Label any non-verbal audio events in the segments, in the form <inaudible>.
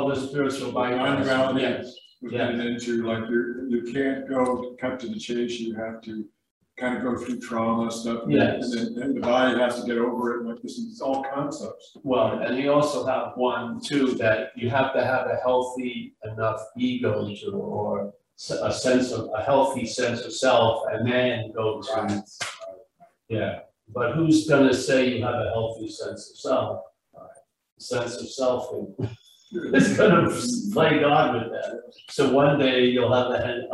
Other spiritual By bypass, ungrounded. yes. we're getting into, like, you're, you can't go cut to the chase, you have to kind of go through trauma stuff. and then- Yes. And then, and the body has to get over it, like, this is all concepts. Well, and you also have one too, that you have to have a healthy enough ego to, or a sense of, a healthy sense of self, and then go to. Yeah, but who's gonna say you have a healthy sense of self? Sense of self, is gonna play God with that. So one day you'll have a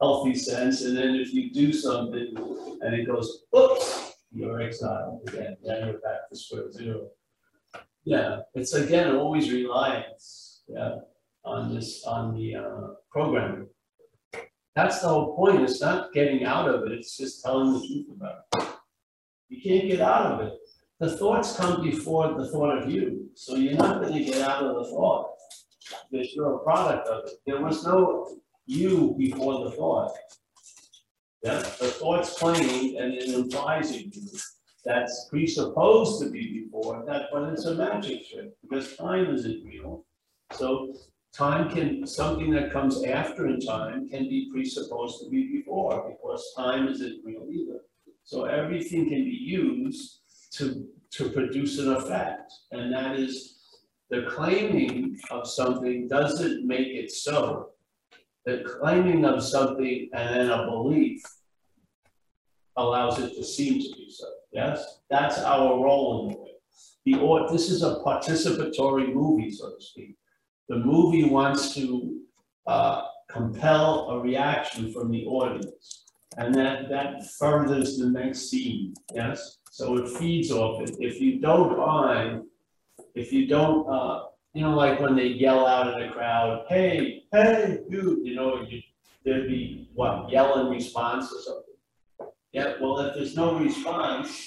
healthy sense, and then if you do something and it goes, oops, you're exiled again, then you're back to square zero. Yeah, it's again, always reliance, yeah, on this, on the uh programming. That's the whole point, it's not getting out of it, it's just telling the truth about it. You can't get out of it. The thoughts come before the thought of you, so you're not gonna get out of the thought. Because you're a product of it. There was no you before the thought. Yeah, the thought's playing and it implies a you that's presupposed to be before, that, but it's a magic trick, because time isn't real. So time can, something that comes after in time can be presupposed to be before, because time isn't real either. So everything can be used to, to produce an effect, and that is the claiming of something doesn't make it so. The claiming of something and then a belief allows it to seem to be so, yes? That's our role in the way. The, this is a participatory movie, so to speak. The movie wants to, uh, compel a reaction from the audience. And that, that furthers the next scene, yes? So it feeds off it. If you don't mind, if you don't, uh, you know, like when they yell out in a crowd, hey, hey, you, you know, you, there'd be, what, yell in response or something? Yeah, well, if there's no response,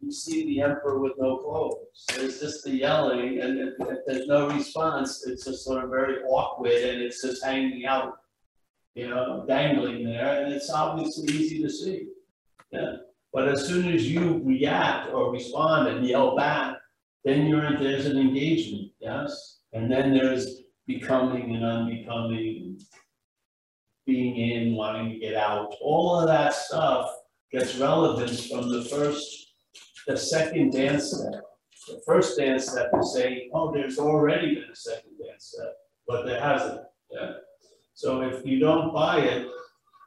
you see the emperor with no clothes. There's just the yelling, and if, if there's no response, it's just sort of very awkward, and it's just hanging out, you know, dangling there, and it's obviously easy to see. Yeah, but as soon as you react or respond and yell back, then you're, there's an engagement, yes? And then there's becoming and unbecoming, being in, wanting to get out, all of that stuff gets relevance from the first, the second dance step. The first dance step is saying, oh, there's already been a second dance step, but there hasn't, yeah? So if you don't buy it,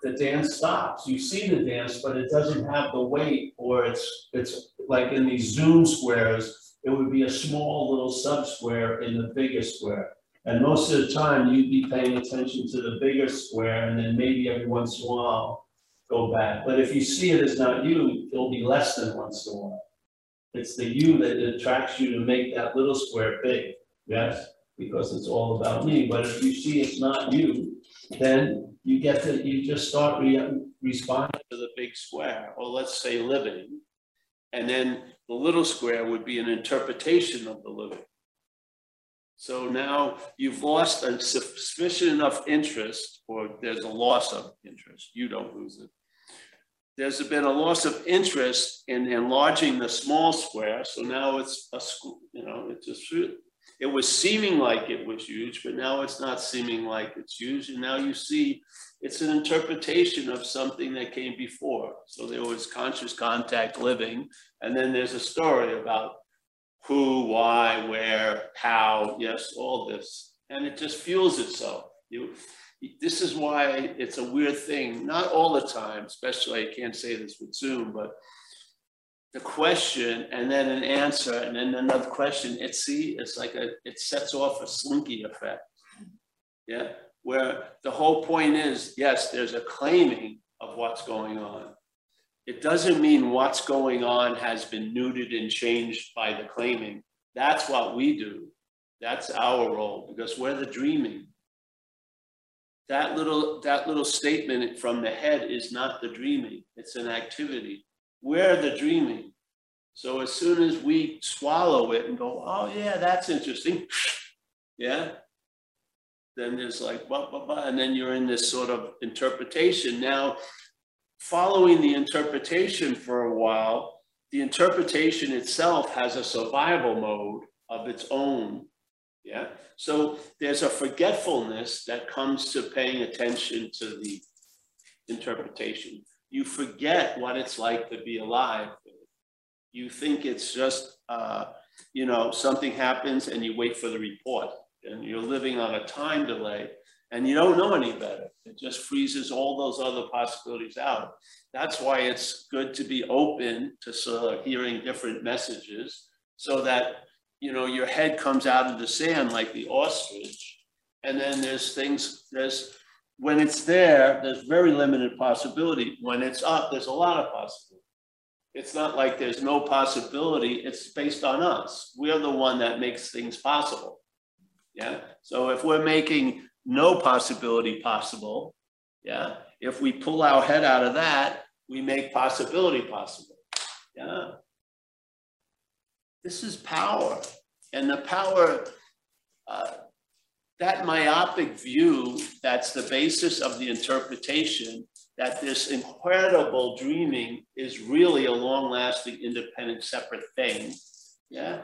the dance stops. You see the dance, but it doesn't have the weight, or it's, it's like in these Zoom squares, it would be a small little sub-square in the bigger square. And most of the time, you'd be paying attention to the bigger square, and then maybe every once in a while, go back. But if you see it as not you, it'll be less than once in a while. It's the you that attracts you to make that little square big, yes? Because it's all about me. But if you see it's not you, then you get to, you just start re- responding to the big square, or let's say living. And then the little square would be an interpretation of the living. So now you've lost a sufficient enough interest, or there's a loss of interest, you don't lose it. There's been a loss of interest in enlarging the small square, so now it's a you know, it just, it was seeming like it was huge, but now it's not seeming like it's huge, and now you see it's an interpretation of something that came before. So there was conscious contact living, and then there's a story about who, why, where, how, yes, all this. And it just fuels itself. You, this is why it's a weird thing, not all the time, especially I can't say this with Zoom, but the question and then an answer and then another question, it see, it's like a, it sets off a slinky effect. Yeah, where the whole point is, yes, there's a claiming of what's going on. It doesn't mean what's going on has been neutered and changed by the claiming. That's what we do. That's our role because we're the dreaming. That little, that little statement from the head is not the dreaming. It's an activity. We're the dreaming. So as soon as we swallow it and go, oh yeah, that's interesting. <laughs> Yeah. Then there's like, blah, blah, blah. And then you're in this sort of interpretation. Now, following the interpretation for a while, the interpretation itself has a survival mode of its own Yeah. So there's a forgetfulness that comes to paying attention to the interpretation. You forget what it's like to be alive. You think it's just, uh, you know, something happens and you wait for the report and you're living on a time delay and you don't know any better. It just freezes all those other possibilities out. That's why it's good to be open to sort of hearing different messages so that, you know, your head comes out of the sand like the ostrich. And then there's things, there's, when it's there, there's very limited possibility. When it's up, there's a lot of possibility. It's not like there's no possibility. It's based on us. We're the one that makes things possible. Yeah. So if we're making no possibility possible, yeah, if we pull our head out of that, we make possibility possible. Yeah. This is power. And the power, uh, that myopic view, that's the basis of the interpretation that this incredible dreaming is really a long lasting, independent, separate thing. Yeah.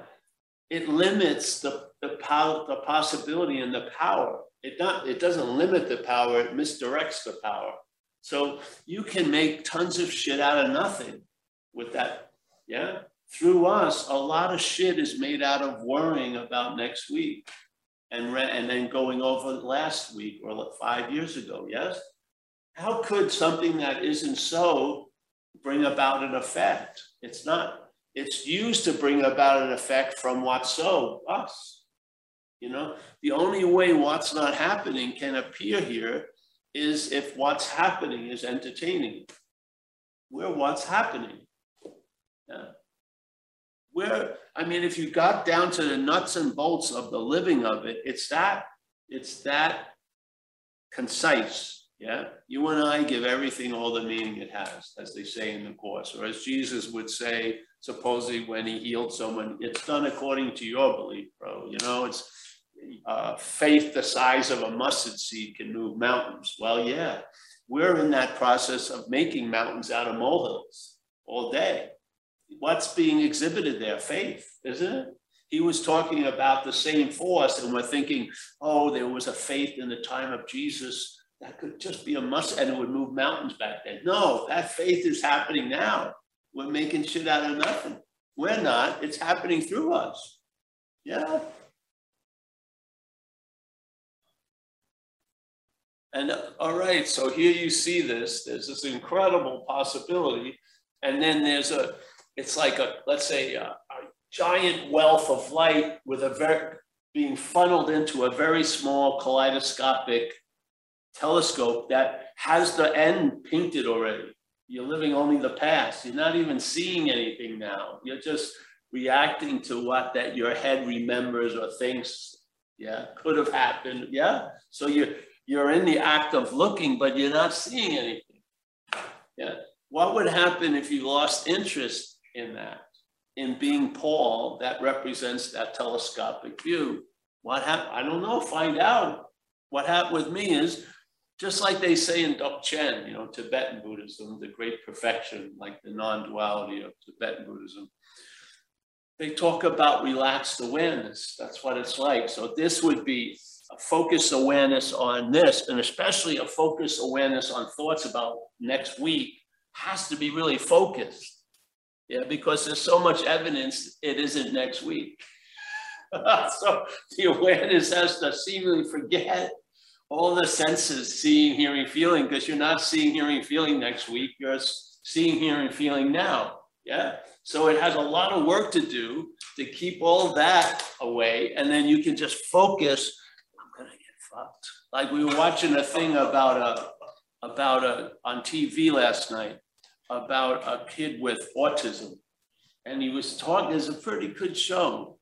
It limits the, the, power, the possibility and the power. It, not, it doesn't limit the power, it misdirects the power. So you can make tons of shit out of nothing with that. Yeah. Through us, a lot of shit is made out of worrying about next week and, and then going over last week or five years ago. Yes. How could something that isn't so bring about an effect? It's not. It's used to bring about an effect from what's so, us. You know, the only way what's not happening can appear here is if what's happening is entertaining. We're what's happening. Yeah. Where, I mean, if you got down to the nuts and bolts of the living of it, it's that, it's that concise. Yeah. You and I give everything all the meaning it has, as they say in the Course, or as Jesus would say, supposedly when he healed someone, it's done according to your belief, bro. You know, it's uh, faith the size of a mustard seed can move mountains. Well, yeah, we're in that process of making mountains out of molehills all day. What's being exhibited there? Faith, isn't it? He was talking about the same force, and we're thinking, oh, there was a faith in the time of Jesus that could just be a must and it would move mountains back then. No, that faith is happening now. We're making shit out of nothing. We're not, it's happening through us. Yeah. And all right, so here you see this, there's this incredible possibility. And then there's a, it's like a, let's say a, a giant wealth of light with a very, being funneled into a very small kaleidoscopic telescope that has the end painted already. You're living only the past. You're not even seeing anything now. You're just reacting to what that your head remembers or thinks, yeah, could have happened. Yeah. So you're you're in the act of looking, but you're not seeing anything. Yeah. What would happen if you lost interest in that? In being Paul, that represents that telescopic view. What happened? I don't know. Find out. What happened with me is just like they say in Dzogchen, you know, Tibetan Buddhism, the great perfection, like the non-duality of Tibetan Buddhism. They talk about relaxed awareness. That's what it's like. So this would be a focused awareness on this, and especially a focused awareness on thoughts about next week has to be really focused. Yeah, because there's so much evidence it isn't next week. <laughs> so the awareness has to seemingly forget all the senses, seeing, hearing, feeling, because you're not seeing, hearing, feeling next week. You're seeing, hearing, feeling now. Yeah. So it has a lot of work to do to keep all that away. And then you can just focus. I'm going to get fucked. Like we were watching a thing about a, about a, on TV last night about a kid with autism. And he was talking, there's a pretty good show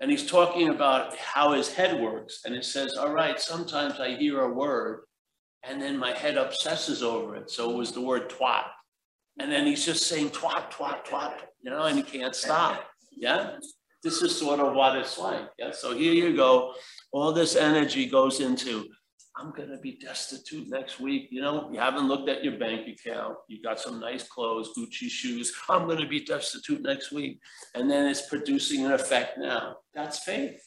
and he's talking about how his head works. And it says, all right, sometimes I hear a word and then my head obsesses over it. So it was the word twat. And then he's just saying twat, twat, twat, you know, and he can't stop. Yeah. This is sort of what it's like. Yeah. So here you go. All this energy goes into I'm going to be destitute next week. You know, you haven't looked at your bank account. You got some nice clothes, Gucci shoes. I'm going to be destitute next week. And then it's producing an effect now. That's faith.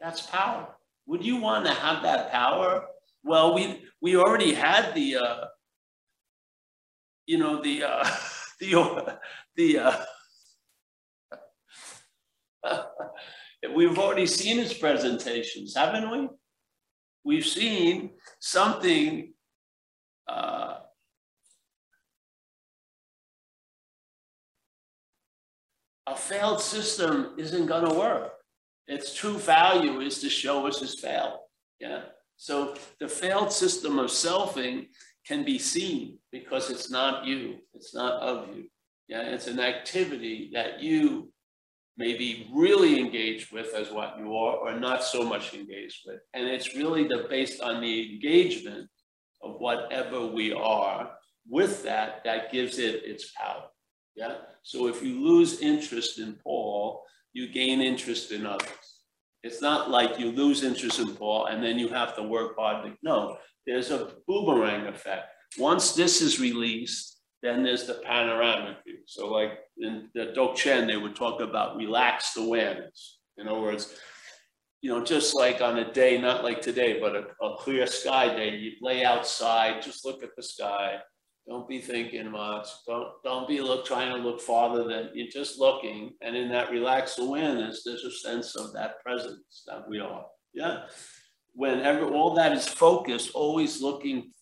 That's power. Would you want to have that power? Well, we we already had the uh, you know the uh, <laughs> the the uh, <laughs> we've already seen his presentations, haven't we? We've seen something uh, a failed system isn't going to work. Its true value is to show us it's failed. Yeah. So the failed system of selfing can be seen because it's not you, it's not of you. Yeah, it's an activity that you may be really engaged with as what you are or not so much engaged with. And it's really the, based on the engagement of whatever we are with that, that gives it its power. Yeah. So if you lose interest in Paul, you gain interest in others. It's not like you lose interest in Paul and then you have to work hard. No, there's a boomerang effect. Once this is released, then there's the panoramic view. So like in the Dzogchen, they would talk about relaxed awareness. In other words, you know, just like on a day, not like today, but a, a clear sky day, you lay outside, just look at the sky, don't be thinking much. Don't don't be look trying to look farther than you're just looking. And in that relaxed awareness, there's a sense of that presence that we are. Yeah. Whenever all that is focused, always looking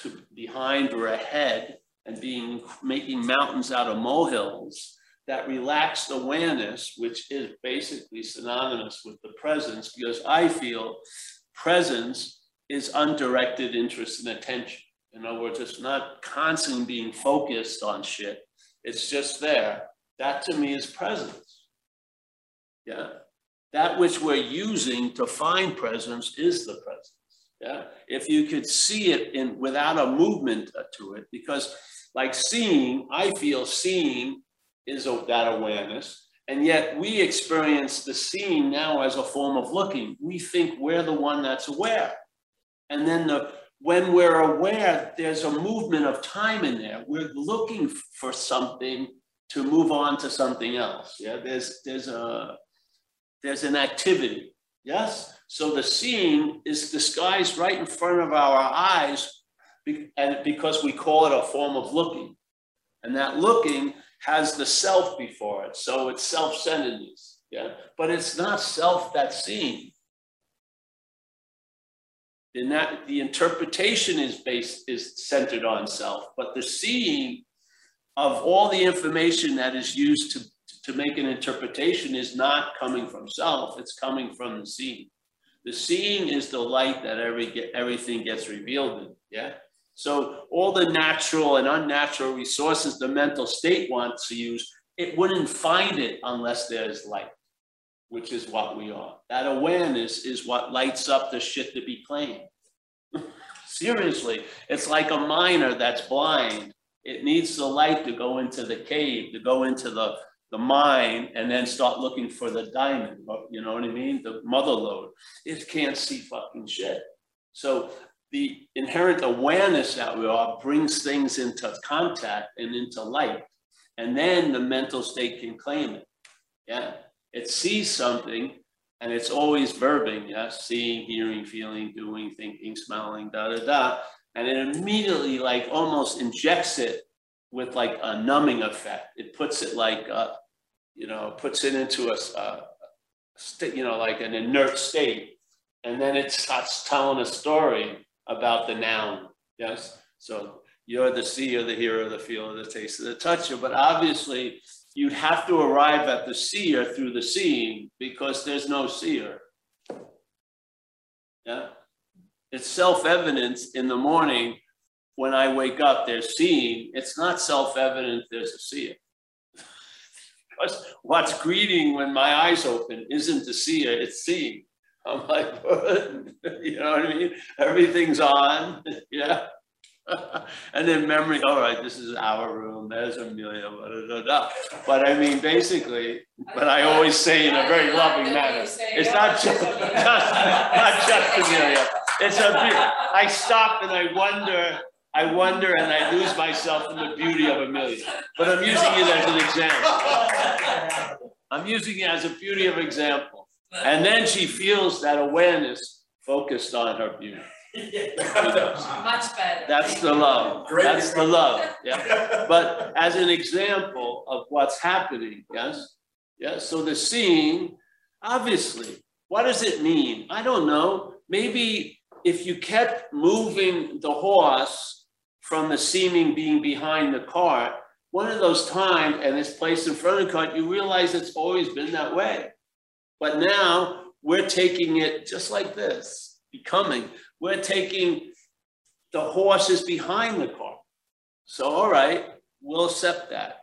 to behind or ahead and being making mountains out of molehills, that relaxed awareness, which is basically synonymous with the presence, because I feel presence is undirected interest and attention. In other words, it's not constantly being focused on shit. It's just there. That to me is presence. Yeah. That which we're using to find presence is the presence. Yeah. If you could see it in without a movement to it, because like seeing, I feel seeing is that awareness. And yet we experience the seeing now as a form of looking. We think we're the one that's aware. And then the when we're aware there's a movement of time in there, we're looking for something to move on to something else. Yeah, there's there's a there's an activity. Yes. So the seeing is disguised right in front of our eyes, and because we call it a form of looking, and that looking has the self before it, so it's self-centeredness. Yeah, but it's not self that's seeing in that the interpretation is based is centered on self but the seeing of all the information that is used to to make an interpretation is not coming from self it's coming from the seeing. The seeing is the light that every everything gets revealed in yeah so all the natural and unnatural resources the mental state wants to use it wouldn't find it unless there's light which is what we are. That awareness is what lights up the shit to be claimed. <laughs> Seriously, it's like a miner that's blind. It needs the light to go into the cave, to go into the, the mine, and then start looking for the diamond. You know what I mean? The mother lode. It can't see fucking shit. So the inherent awareness that we are brings things into contact and into light. And then the mental state can claim it. Yeah. It sees something and it's always verbing, Yeah. seeing, hearing, feeling, doing, thinking, smelling, da da da. And it immediately like almost injects it with like a numbing effect. It puts it like, uh, you know, puts it into a, a state, you know, like an inert state. And then it starts telling a story about the noun. Yes. So you're the seer, the hearer, the feeler, the taster, the toucher. But obviously, you'd have to arrive at the seer through the seeing because there's no seer. Yeah. It's self-evident in the morning when I wake up, there's seeing. It's not self-evident there's a seer. <laughs> because what's greeting when my eyes open isn't the seer, it's seeing. I'm like, <laughs> you know what I mean? Everything's on. <laughs> yeah. <laughs> and then memory, all right, this is our room, there's Amelia, blah, blah, blah, but I mean, basically, but I always say in a very loving manner, it's not just, just not just Amelia. It's a, I stop and I wonder, I wonder and I lose myself in the beauty of Amelia. But I'm using it as an example. I'm using it as a beauty of example. And then she feels that awareness focused on her beauty. <laughs> Much better. That's the love. Great. That's the love. Yeah. <laughs> But as an example of what's happening, yes? Yeah. So the seeing, obviously, what does it mean? I don't know. Maybe if you kept moving the horse from the seeming being behind the cart, one of those times, and it's placed in front of the cart, you realize it's always been that way. But now we're taking it just like this, becoming. We're taking the horses behind the car. So, all right, we'll accept that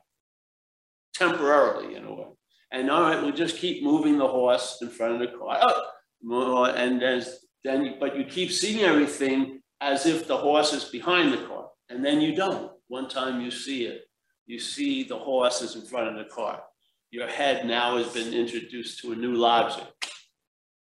temporarily in a way. And all right, we'll just keep moving the horse in front of the car. Oh, and as then, but you keep seeing everything as if the horse is behind the car. And then you don't. One time you see it. You see the horse is in front of the car. Your head now has been introduced to a new logic.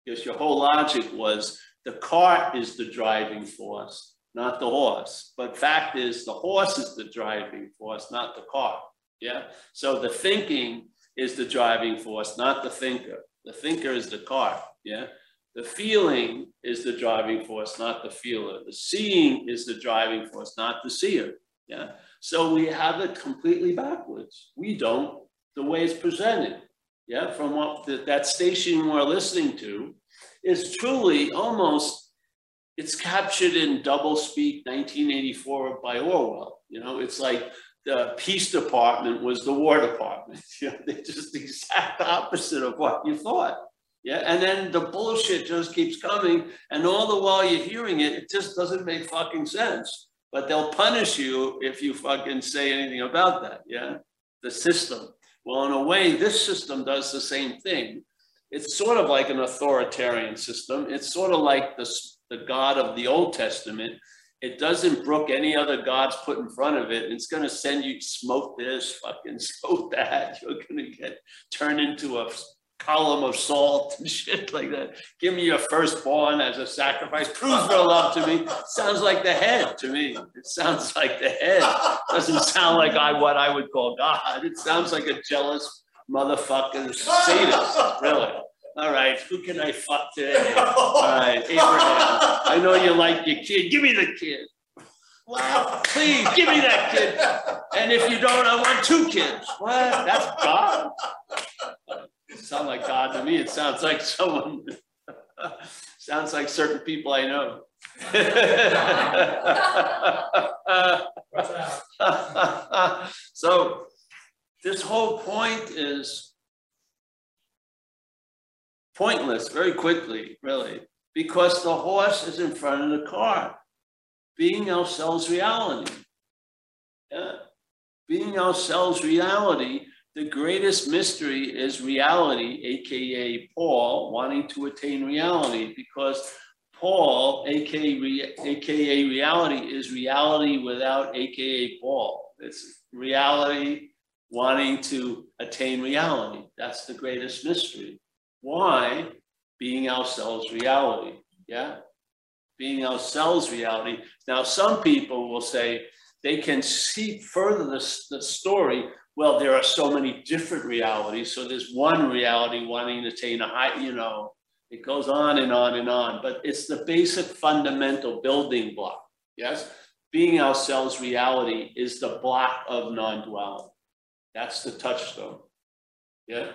Because your whole logic was the cart is the driving force, not the horse. But fact is, the horse is the driving force, not the cart. Yeah. So the thinking is the driving force, not the thinker. The thinker is the cart. Yeah. The feeling is the driving force, not the feeler. The seeing is the driving force, not the seer. Yeah. So we have it completely backwards. We don't, the way it's presented. Yeah. From what the, that station we're listening to is truly almost, it's captured in double speak 1984 by Orwell. You know, it's like the peace department was the war department. <laughs> You know, they're just the exact opposite of what you thought. Yeah, and then the bullshit just keeps coming, and all the while you're hearing it, it just doesn't make fucking sense. But they'll punish you if you fucking say anything about that. Yeah, the system. Well, in a way, this system does the same thing. It's sort of like an authoritarian system. It's sort of like the, the God of the Old Testament. It doesn't brook any other gods put in front of it. It's going to send you smoke this, fucking <laughs> smoke that. You're going to get turned into a column of salt and <laughs> shit like that. Give me your firstborn as a sacrifice. Prove your love to me. Sounds like the head to me. It sounds like the head. Doesn't sound like I what I would call God. It sounds like a jealous motherfucking sadist, really. All right, who can I fuck today? All right, Abraham. I know you like your kid. Give me the kid. Wow. please give me that kid. And if you don't, I want two kids. What? That's God sound like God to me. It sounds like someone, <laughs> sounds like certain people I know. <laughs> so this whole point is pointless very quickly, really, because the horse is in front of the car. Being ourselves reality. Yeah. Being ourselves reality the greatest mystery is reality, aka Paul wanting to attain reality, because Paul, aka, aka reality, is reality without aka Paul. It's reality wanting to attain reality. That's the greatest mystery. Why? Being ourselves reality. Yeah? Being ourselves reality. Now, some people will say they can see further the, the story well, there are so many different realities. So there's one reality wanting to attain a high, you know, it goes on and on and on, but it's the basic fundamental building block. Yes. Being ourselves reality is the block of non dwelling. That's the touchstone. Yeah.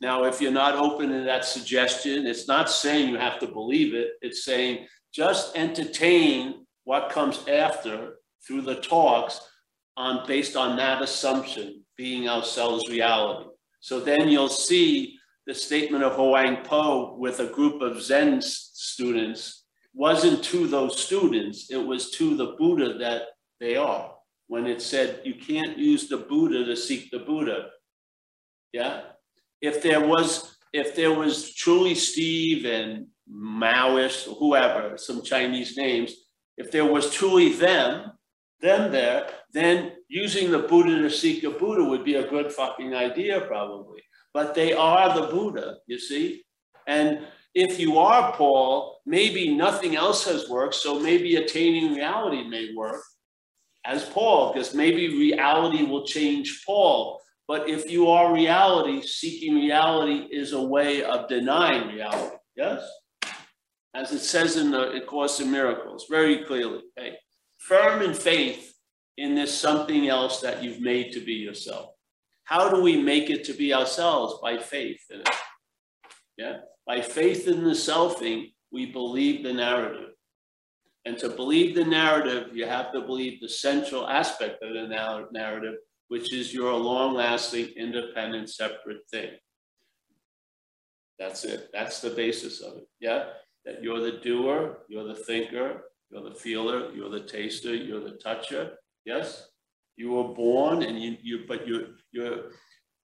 Now, if you're not open to that suggestion, it's not saying you have to believe it. It's saying just entertain what comes after through the talks on based on that assumption being ourselves reality. So then you'll see the statement of Huang Po with a group of Zen students wasn't to those students, it was to the Buddha that they are. When it said you can't use the Buddha to seek the Buddha. Yeah. If there was, if there was truly Steve and Maoist or whoever, some Chinese names, if there was truly them, them there, then using the Buddha to seek a Buddha would be a good fucking idea, probably. But they are the Buddha, you see? And if you are Paul, maybe nothing else has worked, so maybe attaining reality may work as Paul, because maybe reality will change Paul. But if you are reality, seeking reality is a way of denying reality. Yes? As it says in the Course in Miracles, very clearly. Hey, firm in faith in this something else that you've made to be yourself. How do we make it to be ourselves? By faith in it. Yeah. By faith in the selfing, we believe the narrative. And to believe the narrative, you have to believe the central aspect of the narrative, which is you're a long lasting, independent, separate thing. That's it. That's the basis of it. Yeah. That you're the doer, you're the thinker, you're the feeler, you're the taster, you're the toucher. Yes. You were born and you, you but you, you're,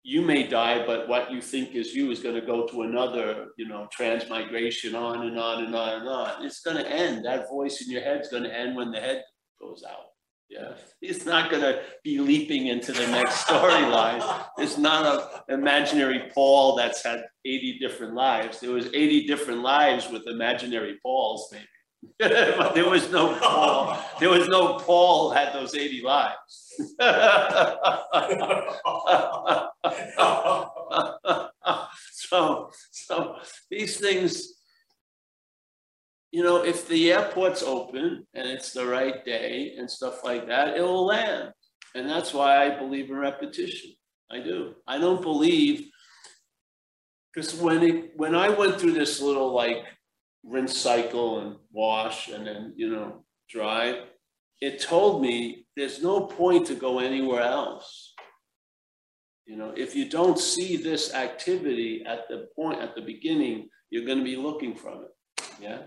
you may die, but what you think is you is going to go to another, you know, transmigration on and on and on and on. It's going to end. That voice in your head is going to end when the head goes out. Yeah, It's not going to be leaping into the next storyline. It's not an imaginary Paul that's had 80 different lives. There was 80 different lives with imaginary Pauls, maybe. <laughs> but there was no Paul. There was no Paul had those 80 lives. <laughs> so, so these things, you know, if the airport's open and it's the right day and stuff like that, it will land. And that's why I believe in repetition. I do. I don't believe because when it when I went through this little like rinse cycle and wash and then you know dry, it told me there's no point to go anywhere else. You know, if you don't see this activity at the point at the beginning, you're going to be looking from it. Yeah.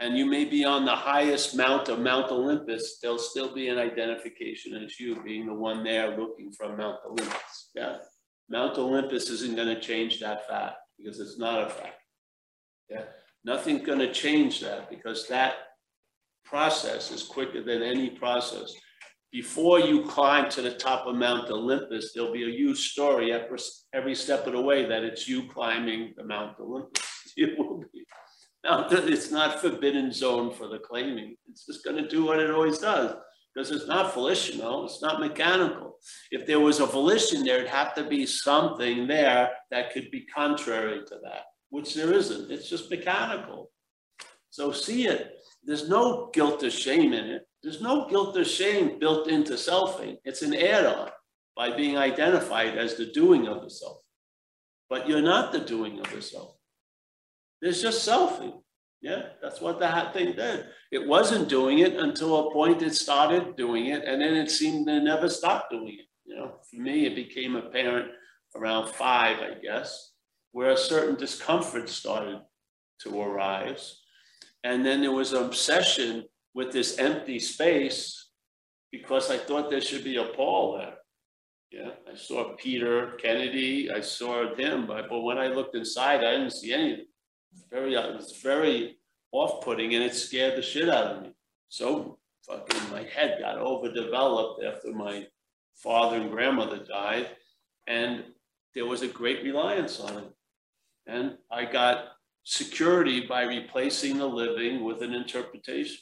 And you may be on the highest mount of Mount Olympus, there'll still be an identification as you being the one there looking from Mount Olympus. Yeah. Mount Olympus isn't going to change that fact because it's not a fact. Yeah. Nothing's going to change that because that process is quicker than any process. Before you climb to the top of Mount Olympus, there'll be a huge story every, every step of the way that it's you climbing the Mount Olympus. <laughs> It will be. Now, it's not forbidden zone for the claiming. It's just going to do what it always does because it's not volitional, it's not mechanical. If there was a volition, there'd have to be something there that could be contrary to that, which there isn't. It's just mechanical. So see it. There's no guilt or shame in it. There's no guilt or shame built into selfing. It's an add-on by being identified as the doing of the self. But you're not the doing of the self. There's just selfing. Yeah, that's what that thing did. It wasn't doing it until a point it started doing it, and then it seemed to never stop doing it. You know, for me, it became apparent around five, I guess, where a certain discomfort started to arise. And then there was an obsession with this empty space because I thought there should be a Paul there. Yeah, I saw Peter Kennedy, I saw him, but, but when I looked inside, I didn't see anything. Very, it was very off-putting, and it scared the shit out of me. So fucking my head got overdeveloped after my father and grandmother died, and there was a great reliance on it. And I got security by replacing the living with an interpretation.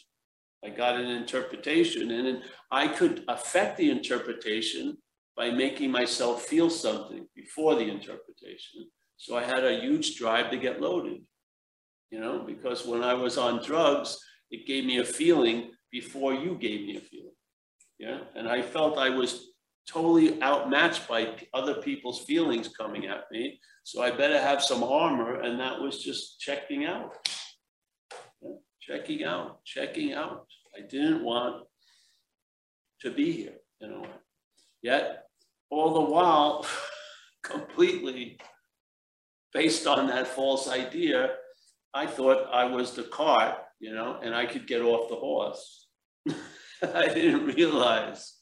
I got an interpretation, and I could affect the interpretation by making myself feel something before the interpretation. So I had a huge drive to get loaded, you know, because when I was on drugs, it gave me a feeling before you gave me a feeling. Yeah. And I felt I was totally outmatched by other people's feelings coming at me. So I better have some armor. And that was just checking out checking out, checking out. I didn't want to be here, you know. Yet, all the while, <laughs> completely based on that false idea, I thought I was the cart, you know, and I could get off the horse. <laughs> I didn't realize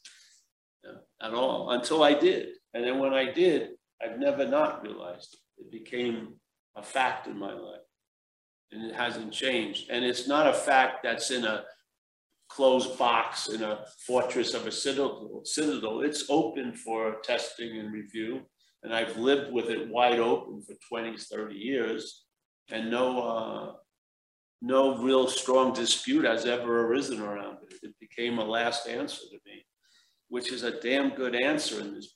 you know, at all until I did. And then when I did, I've never not realized it. It became a fact in my life and it hasn't changed. And it's not a fact that's in a closed box in a fortress of a citadel. citadel. It's open for testing and review. And I've lived with it wide open for 20, 30 years. And no, uh, no real strong dispute has ever arisen around it. It became a last answer to me. which is a damn good answer in this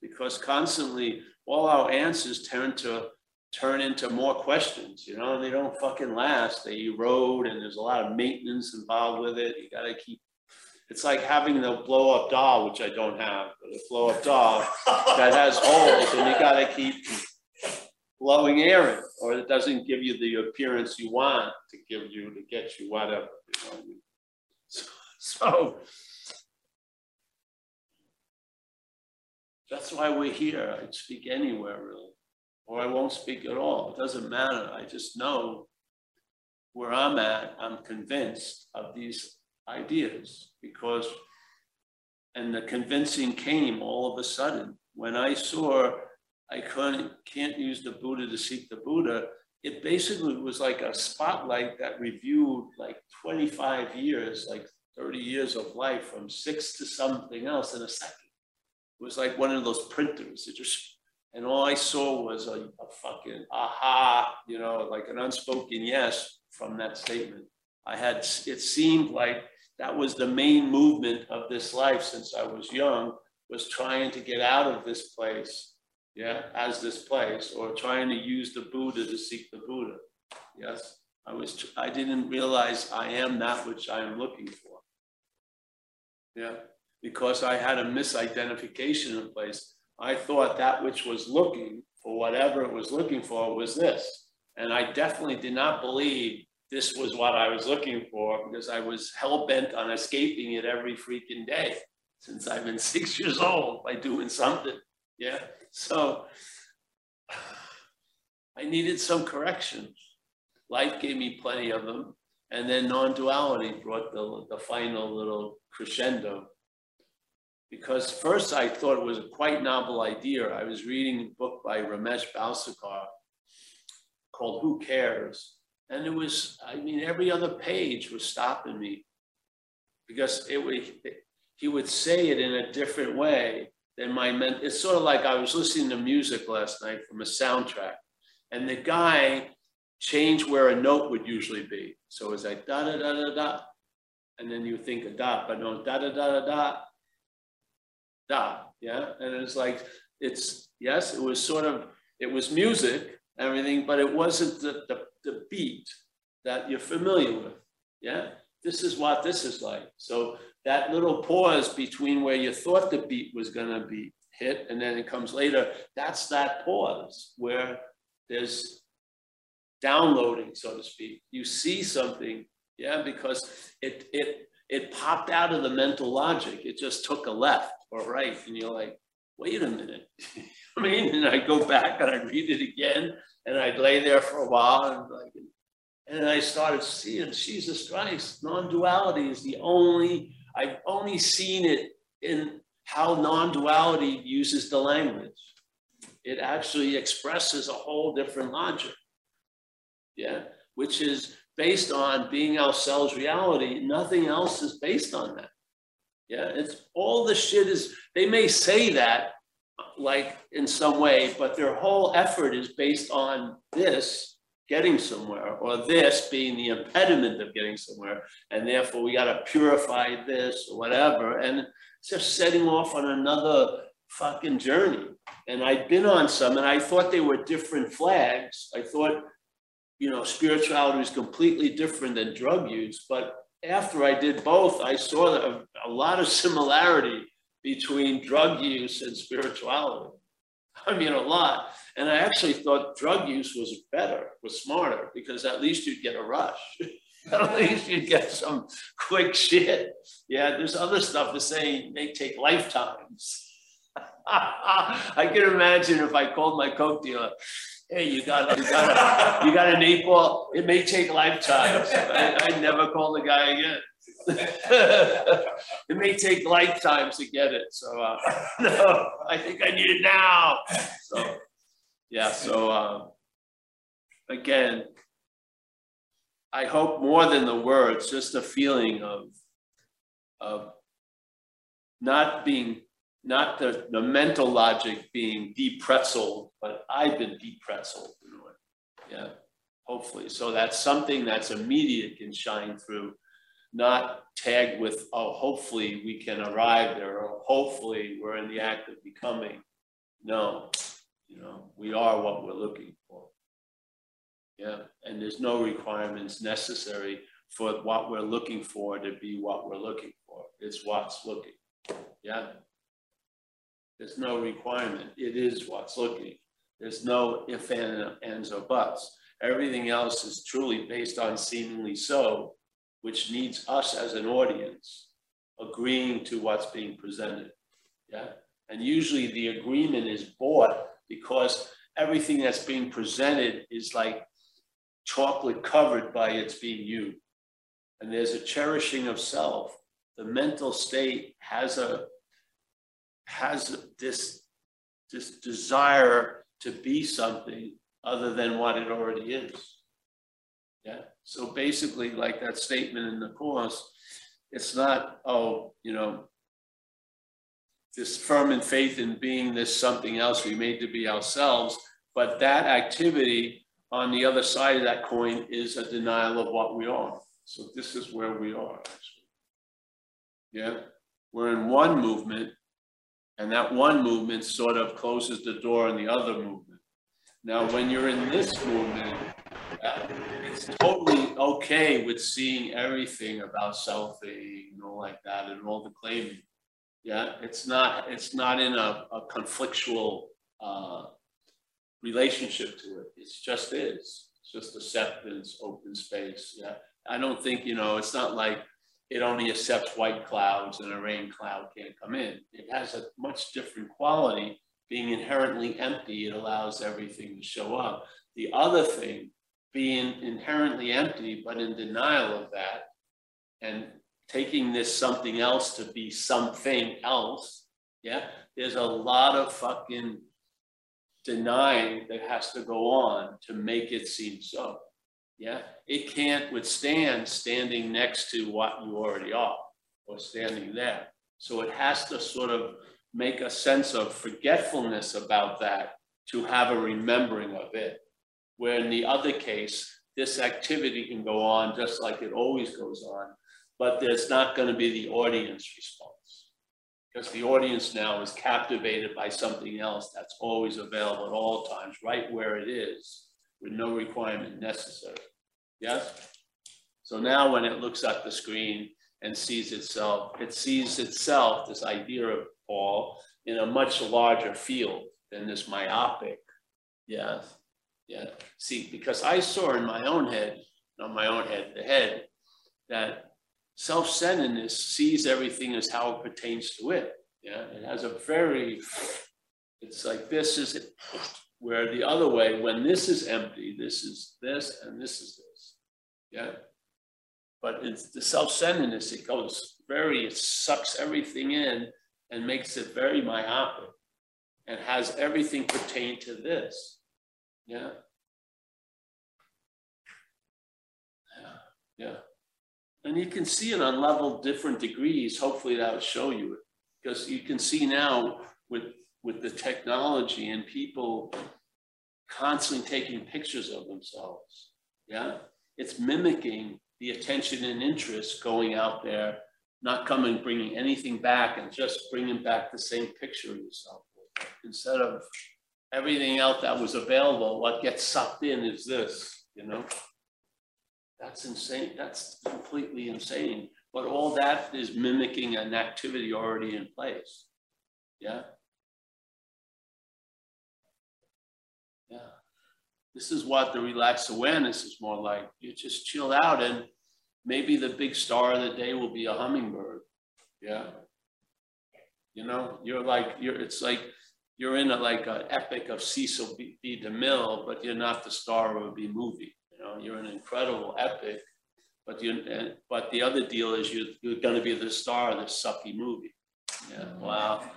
because constantly all our answers tend to turn into more questions, you know, and they don't fucking last. They erode and there's a lot of maintenance involved with it. You got to keep, it's like having the blow up doll, which I don't have, but a blow up doll that has holes and you got to keep blowing air in, or it doesn't give you the appearance you want to give you to get you whatever. You know? so, so that's why we're here. I'd speak anywhere really, or I won't speak at all. It doesn't matter. I just know where I'm at. I'm convinced of these ideas because, and the convincing came all of a sudden when I saw I couldn't, can't use the Buddha to seek the Buddha. It basically was like a spotlight that reviewed like 25 years, like 30 years of life from six to something else in a second. It was like one of those printers. It just, and all I saw was a, a fucking aha, you know, like an unspoken yes from that statement. I had, it seemed like that was the main movement of this life since I was young, was trying to get out of this place yeah, as this place, or trying to use the Buddha to seek the Buddha. Yes, I was, I didn't realize I am that which I am looking for. Yeah, because I had a misidentification in place. I thought that which was looking for whatever it was looking for was this. And I definitely did not believe this was what I was looking for because I was hell bent on escaping it every freaking day since I've been <laughs> six years old by doing something. Yeah. So I needed some corrections. Life gave me plenty of them. And then non-duality brought the, the final little crescendo. Because first I thought it was a quite novel idea. I was reading a book by Ramesh Balsekar called Who Cares? And it was, I mean, every other page was stopping me because it would, he would say it in a different way than my men. It's sort of like I was listening to music last night from a soundtrack, and the guy changed where a note would usually be. So it's like da da da da da, and then you think a dot, but no da da da da da da. Yeah, and it's like it's yes, it was sort of it was music, everything, but it wasn't the the, the beat that you're familiar with. Yeah, this is what this is like. So that little pause between where you thought the beat was to be hit and then it comes later, that's that pause where there's downloading, so to speak. You see something, yeah, because it it it popped out of the mental logic. It just took a left or right, and you're like, wait a minute. <laughs> I mean, and I go back and I read it again, and I'd lay there for a while and like, and I started seeing Jesus Christ. Non-duality is the only I've only seen it in how non-duality uses the language. It actually expresses a whole different logic. Yeah, which is based on being ourselves reality. Nothing else is based on that. Yeah, it's all the shit is, they may say that like in some way, but their whole effort is based on this getting somewhere, or this being the impediment of getting somewhere, and therefore we got to purify this or whatever, and it's just setting off on another fucking journey. And I'd been on some, and I thought they were different flags. I thought, you know, spirituality was completely different than drug use, but after I did both, I saw a, a lot of similarity between drug use and spirituality. I mean, a lot. And I actually thought drug use was better, was smarter, because at least you'd get a rush. <laughs> at least you'd get some quick shit. Yeah, there's other stuff to say may take lifetimes. <laughs> I can imagine if I called my coke dealer, hey, you got, you got, a, you got an eight ball. It may take lifetimes. I, I never call the guy again. <laughs> it may take lifetimes to get it. So uh, <laughs> no, I think I need it now. So yeah, so um, again, I hope more than the words, just a feeling of of not being not the, the mental logic being depressed, but I've been way. Yeah, hopefully. So that's something that's immediate can shine through not tagged with, oh, hopefully we can arrive there, or hopefully we're in the act of becoming. No, you know, we are what we're looking for. Yeah, and there's no requirements necessary for what we're looking for to be what we're looking for. It's what's looking. Yeah. There's no requirement. It is what's looking. There's no if, and, ands, or buts. Everything else is truly based on seemingly so, which needs us as an audience agreeing to what's being presented. Yeah. And usually the agreement is bought because everything that's being presented is like chocolate covered by its being you. And there's a cherishing of self. The mental state has a has this this desire to be something other than what it already is. Yeah. So basically, like that statement in the course, it's not, oh, you know, this firm in faith in being this something else we made to be ourselves, but that activity on the other side of that coin is a denial of what we are. So this is where we are. Yeah, we're in one movement, and that one movement sort of closes the door on the other movement. Now, when you're in this movement, uh, it's totally okay with seeing everything about selfing and all like that and all the claiming. Yeah, it's not it's not in a, a conflictual uh, relationship to it. It's just is. It's just acceptance, open space. Yeah, I don't think you know. It's not like it only accepts white clouds and a rain cloud can't come in. It has a much different quality. Being inherently empty, it allows everything to show up. The other thing, being inherently empty, but in denial of that, and taking this something else to be something else, yeah, there's a lot of fucking denying that has to go on to make it seem so. Yeah, it can't withstand standing next to what you already are or standing there. So it has to sort of make a sense of forgetfulness about that to have a remembering of it. Where in the other case, this activity can go on just like it always goes on, but there's not going to be the audience response because the audience now is captivated by something else that's always available at all times, right where it is, with no requirement necessary. Yes? So now when it looks at the screen and sees itself, it sees itself, this idea of Paul, in a much larger field than this myopic. Yes. Yeah. See, because I saw in my own head, not my own head, the head, that self-centeredness sees everything as how it pertains to it. Yeah, it has a very, it's like this is it, where the other way, when this is empty, this is this and this is. Yeah. But it's the self-centeredness, it goes very, it sucks everything in and makes it very myopic and has everything pertain to this. Yeah. Yeah. Yeah. And you can see it on level different degrees. Hopefully that will show you it. Because you can see now with, with the technology and people constantly taking pictures of themselves. Yeah. It's mimicking the attention and interest going out there, not coming, bringing anything back and just bringing back the same picture of yourself. Instead of everything else that was available, what gets sucked in is this, you know? That's insane. That's completely insane. But all that is mimicking an activity already in place. Yeah. This is what the relaxed awareness is more like. You just chill out and maybe the big star of the day will be a hummingbird. Yeah. You know, you're like, you're, it's like, you're in a, like an epic of Cecil B. B. DeMille, but you're not the star of a B movie. You know, you're an incredible epic, but you but the other deal is you're, you're going to be the star of this sucky movie. Yeah, wow.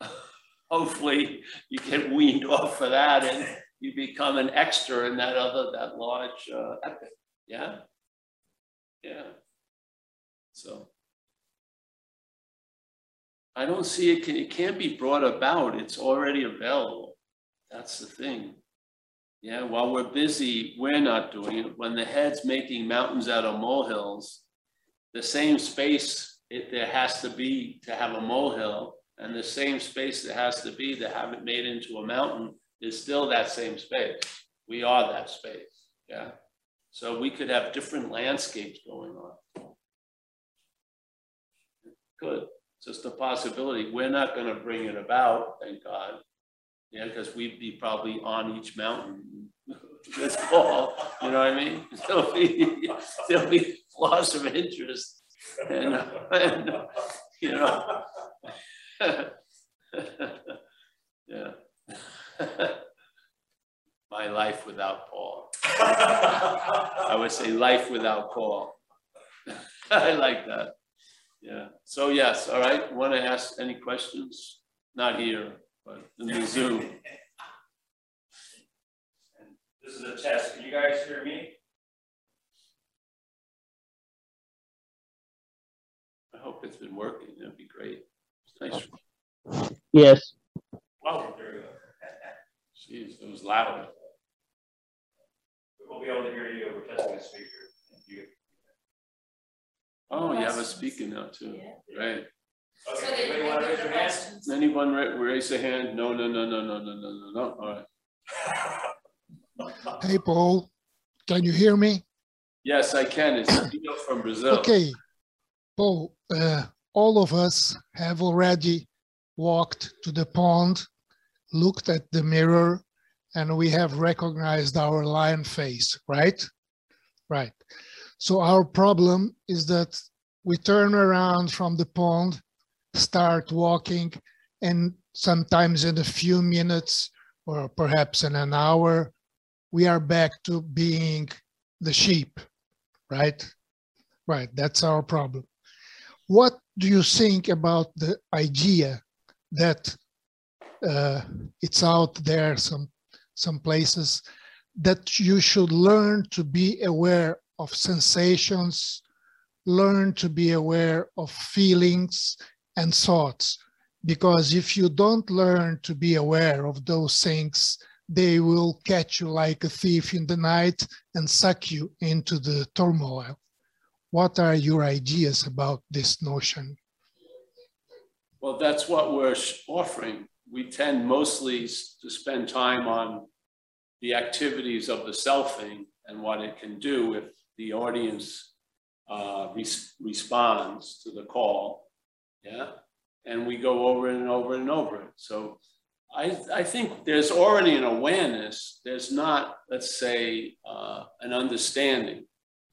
<laughs> Hopefully you get weaned off of that and you become an extra in that other that large uh, epic. Yeah, yeah. So I don't see it. Can, it can't be brought about. It's already available. That's the thing. Yeah, while we're busy, we're not doing it. When the head's making mountains out of molehills, the same space it, there has to be to have a molehill and the same space there has to be to have it made into a mountain is still that same space. We are that space, yeah? So we could have different landscapes going on. Good, just a possibility. We're not gonna bring it about, thank God. Yeah, because we'd be probably on each mountain <laughs> this fall, you know what I mean? <laughs> There'll be, there'll be loss of interest and, and, you know. <laughs> Yeah. <laughs> My life without Paul. <laughs> I would say life without Paul. <laughs> I like that. Yeah, so yes, all right, want to ask any questions? Not here, but in the Zoom. This is a test. Can you guys hear me? I hope it's been working, that'd be great. It's nice, Yes, Wow. There we go. Jeez, it was loud. We'll be able to hear you. We're testing the speaker. You- Oh, you have a speaker now too, Yeah. right? So Okay, they anybody want to raise your hand? Anyone ra- raise a hand? No, no, no, no, no, no, no, no, no, all right. <laughs> Hey, Paul, can you hear me? Yes, I can, it's Tito from Brazil. Okay. Paul, uh, all of us have already walked to the pond, looked at the mirror, and we have recognized our lion face, right? Right. So our problem is that we turn around from the pond, start walking, and sometimes in a few minutes or perhaps in an hour, we are back to being the sheep, right? Right, that's our problem. What do you think about the idea that uh, it's out there some some places that you should learn to be aware of sensations, learn to be aware of feelings and thoughts, because if you don't learn to be aware of those things, they will catch you like a thief in the night and suck you into the turmoil. What are your ideas about this notion? Well, that's what we're offering. We tend mostly to spend time on the activities of the selfing and what it can do if the audience uh, res- responds to the call. Yeah, and we go over and over and over it. So I, I think there's already an awareness. There's not, let's say, uh, an understanding.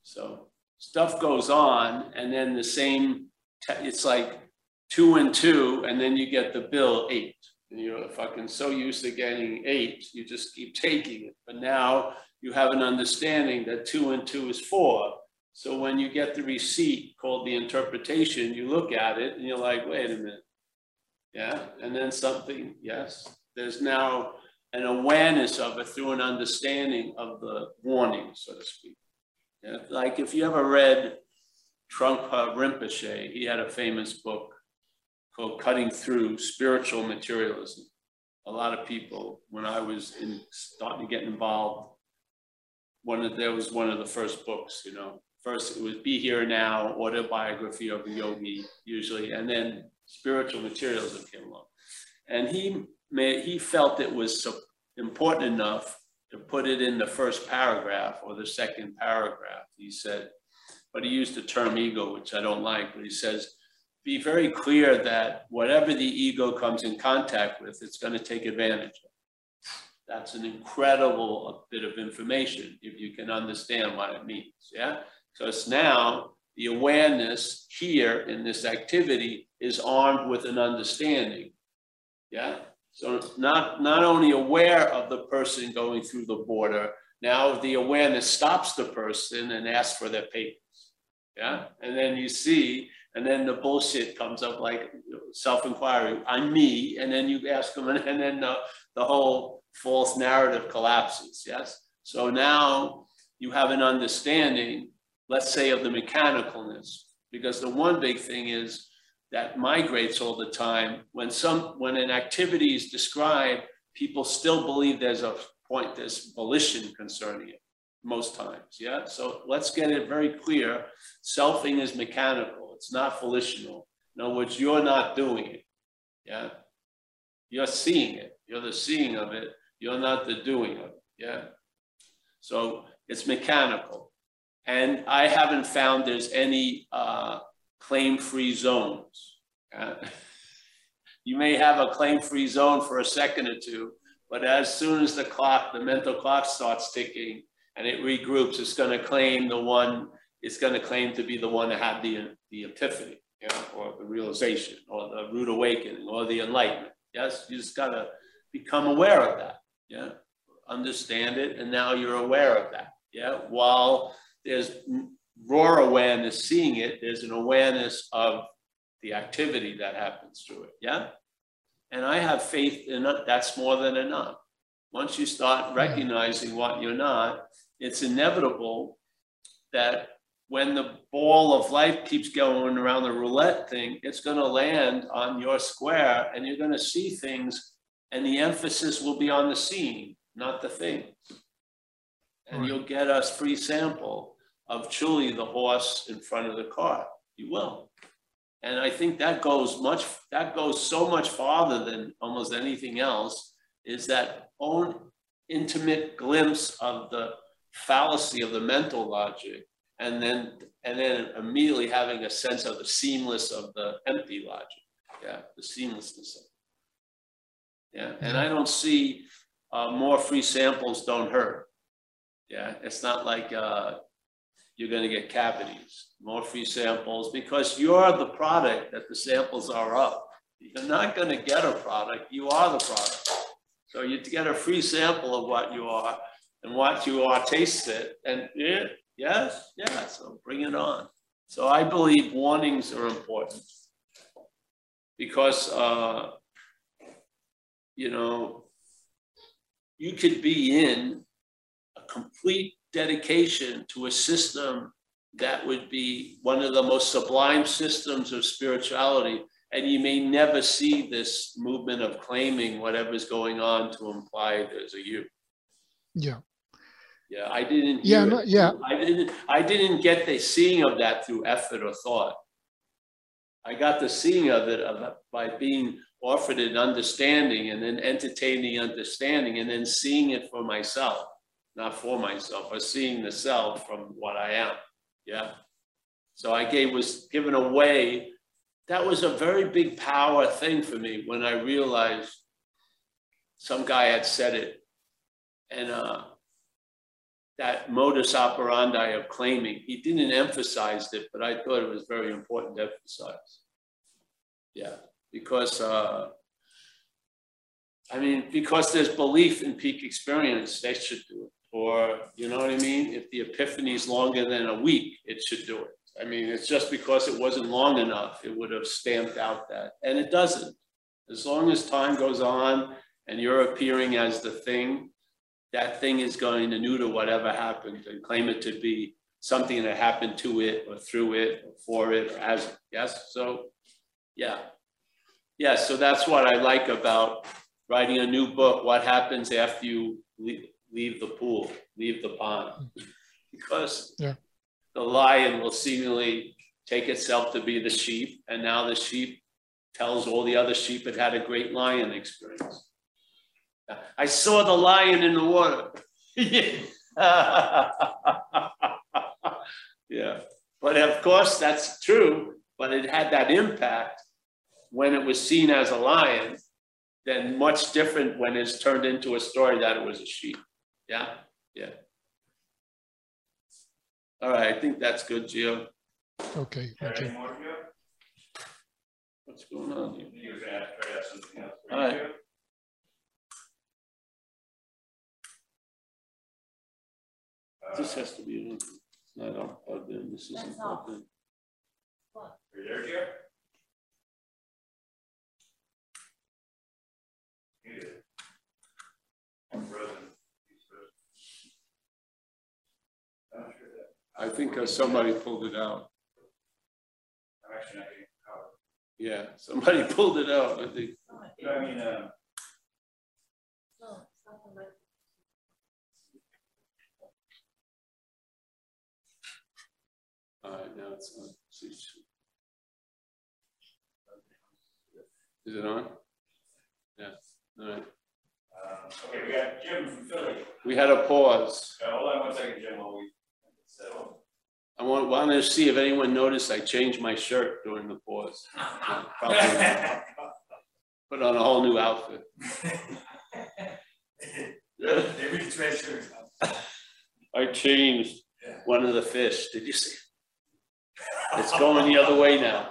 So stuff goes on, and then the same. It's like two and two, and then you get the bill eight. And you're fucking so used to getting eight, you just keep <laughs> taking it. But now you have an understanding that two and two is four. So when you get the receipt called the interpretation, you look at it and you're like, wait a minute. Yeah, and then something, yes, there's now an awareness of it through an understanding of the warning, so to speak. Yeah, like if you ever read Trungpa Rinpoche, he had a famous book called Cutting Through Spiritual Materialism. A lot of people, when I was in, starting to get involved, one of, there was one of the first books, you know. First, it was Be Here Now, autobiography of a yogi, usually, and then spiritual materialism came along. And he made, he felt it was so important enough to put it in the first paragraph or the second paragraph. He said, but he used the term ego, which I don't like, but he says, be very clear that whatever the ego comes in contact with, it's going to take advantage of. That's an incredible bit of information if you can understand what it means. Yeah. So it's now the awareness here in this activity is armed with an understanding. Yeah. So not, not only aware of the person going through the border, now the awareness stops the person and asks for their papers. Yeah. And then you see, and then the bullshit comes up like self-inquiry, I'm me, and then you ask them, and then the, the whole false narrative collapses. Yes. So now you have an understanding, let's say, of the mechanicalness, because the one big thing is that migrates all the time. When some when an activity is described, people still believe there's a point, there's volition concerning it. most times, yeah? So let's get it very clear. Selfing is mechanical, it's not volitional. In other words, you're not doing it, yeah? You're seeing it, you're the seeing of it, you're not the doing of it, yeah? So it's mechanical. And I haven't found there's any uh, claim-free zones. yeah? <laughs> You may have a claim-free zone for a second or two, but as soon as the clock, the mental clock starts ticking and it regroups, it's going to claim the one, it's going to claim to be the one that had the, the epiphany, you know, or the realization, or the rude awakening, or the enlightenment. Yes, you just got to become aware of that. Yeah, understand it, and now you're aware of that. Yeah, while there's raw awareness seeing it, there's an awareness of the activity that happens through it. Yeah. And I have faith in it. That's more than enough. Once you start recognizing what you're not, it's inevitable that when the ball of life keeps going around the roulette thing, it's going to land on your square and you're going to see things, and the emphasis will be on the scene, not the things. And Right. you'll get a free sample of truly the horse in front of the car. You will. And I think that goes much, that goes so much farther than almost anything else, is that own intimate glimpse of the fallacy of the mental logic, and then, and then immediately having a sense of the seamless of the empty logic. Yeah, the seamlessness it. Yeah, and I don't see, uh, more free samples don't hurt. Yeah, it's not like, uh, you're gonna get cavities, more free samples, because you're the product that the samples are of. You're not gonna get a product, you are the product. So you get a free sample of what you are, and what you are tastes it, and yeah, yes, yeah, so bring it on. So I believe warnings are important. Because, uh, you know, you could be in a complete dedication to a system that would be one of the most sublime systems of spirituality. And you may never see this movement of claiming whatever's going on to imply there's a you. Yeah. Yeah, I didn't. Yeah, no- yeah. I didn't. I didn't get the seeing of that through effort or thought. I got the seeing of it by being offered an understanding and then entertaining understanding and then seeing it for myself, not for myself, but seeing the self from what I am. Yeah. So I gave was given away. That was a very big power thing for me when I realized some guy had said it. And uh, that modus operandi of claiming. He didn't emphasize it, but I thought it was very important to emphasize. Yeah, because uh, I mean, because there's belief in peak experience, they should do it. Or you know what I mean? If the epiphany is longer than a week, it should do it. I mean, it's just because it wasn't long enough, it would have stamped out that, and it doesn't. As long as time goes on and you're appearing as the thing, that thing is going to neuter whatever happened and claim it to be something that happened to it or through it or for it or as it. Yes. So, yeah. Yeah. So that's what I like about writing a new book. What happens after you leave, leave the pool, leave the pond? Because Yeah. the lion will seemingly take itself to be the sheep. And now the sheep tells all the other sheep it had a great lion experience. I saw the lion in the water. <laughs> yeah, but of course that's true, but it had that impact when it was seen as a lion, then much different when it's turned into a story that it was a sheep. Yeah, yeah. All right, I think that's good, Gio. Okay, okay. any more, Joe? What's going on here? You were This has to be, it's not all plugged in, this isn't That's all. plugged in. Are you there, Joe? Muted. I'm frozen. He's frozen. I'm not sure that, I think uh, somebody pulled it out. I'm actually not getting power. Yeah, somebody <laughs> pulled it out, I think. No, I mean, um, No, it's not the mic. All right, now it's on. Is it on? Yeah, all right. Um, okay, we got Jim from Philly. We had a pause. Uh, hold on one second, Jim, while we settle. I want, wanted to see if anyone noticed I changed my shirt during the pause. <laughs> Put on a whole new outfit. I changed one of the fish. Did you see? It's going the other way now.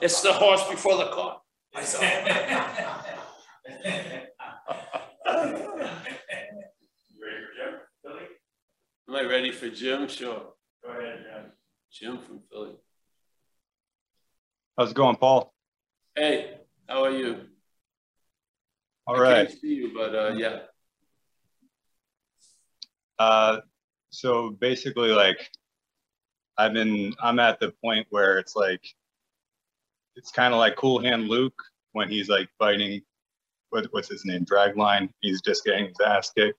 It's the horse before the cart. I saw. You ready for Jim, Philly? Am I ready for Jim? Sure. Go ahead, Jim. Jim from Philly. How's it going, Paul? Hey, how are you? All I right. can't see you, but uh, yeah. Uh, so basically, like, I've been, I'm at the point where it's like, it's kind of like Cool Hand Luke when he's like fighting, what, what's his name, Dragline. He's just getting his ass kicked.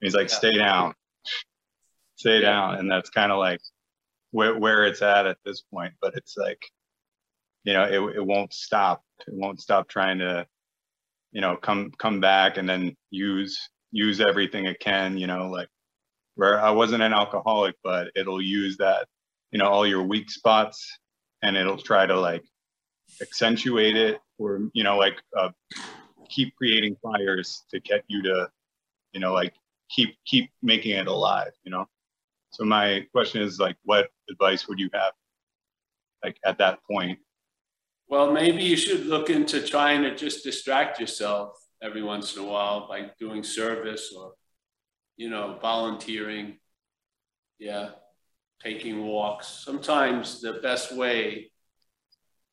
He's like, Yeah. stay down, stay down, and that's kind of like where where it's at at this point. But it's like, you know, it it won't stop. It won't stop trying to, you know, come come back and then use use everything it can. You know, like where I wasn't an alcoholic, but it'll use that, you know, all your weak spots and it'll try to like accentuate it or, you know, like uh, keep creating fires to get you to, you know, like keep, keep making it alive, you know? So my question is like, what advice would you have like at that point? Well, maybe you should look into trying to just distract yourself every once in a while by doing service or, you know, volunteering. Yeah, taking walks. Sometimes the best way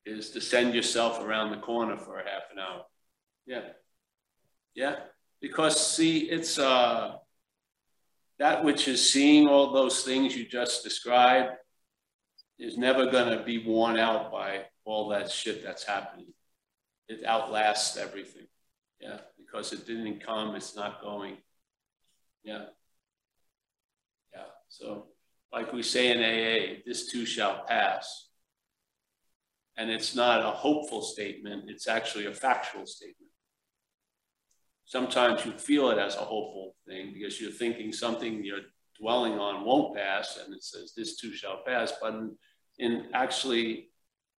is to send yourself around the corner for a half an hour. Yeah. Yeah. Because see, it's uh that which is seeing all those things you just described is never going to be worn out by all that shit that's happening. It outlasts everything. Yeah, because it didn't come, it's not going. Yeah. Yeah. So, like we say in AA, this too shall pass. And it's not a hopeful statement, it's actually a factual statement. Sometimes you feel it as a hopeful thing because you're thinking something you're dwelling on won't pass, and it says this too shall pass. But in, in actually,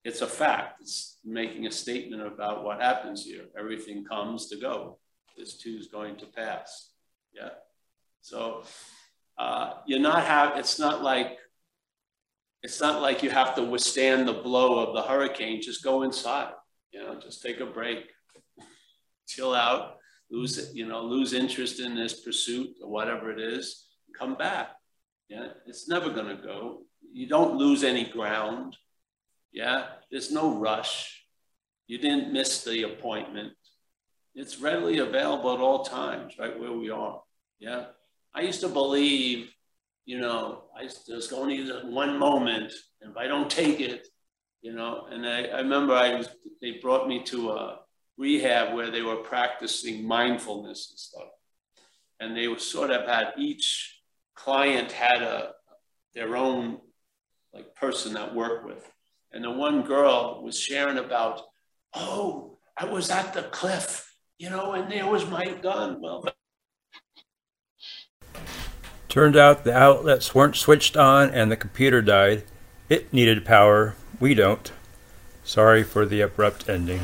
it's a fact. It's making a statement about what happens here. Everything comes to go. This too is going to pass. Yeah. So uh, you're not have. It's not like it's not like you have to withstand the blow of the hurricane. Just go inside. You know, just take a break, <laughs> chill out, lose. You know, lose interest in this pursuit or whatever it is. Come back. Yeah, it's never going to go. You don't lose any ground. Yeah, there's no rush. You didn't miss the appointment. It's readily available at all times, right where we are. Yeah. I used to believe, you know, I there's only one moment, and if I don't take it, you know, and I, I remember I was, they brought me to a rehab where they were practicing mindfulness and stuff. And they were sort of had each client had a their own like person that worked with. And the one girl was sharing about, oh, I was at the cliff, you know, and there was my gun. Well, Turned out the outlets weren't switched on and the computer died. It needed power. We don't. Sorry for the abrupt ending.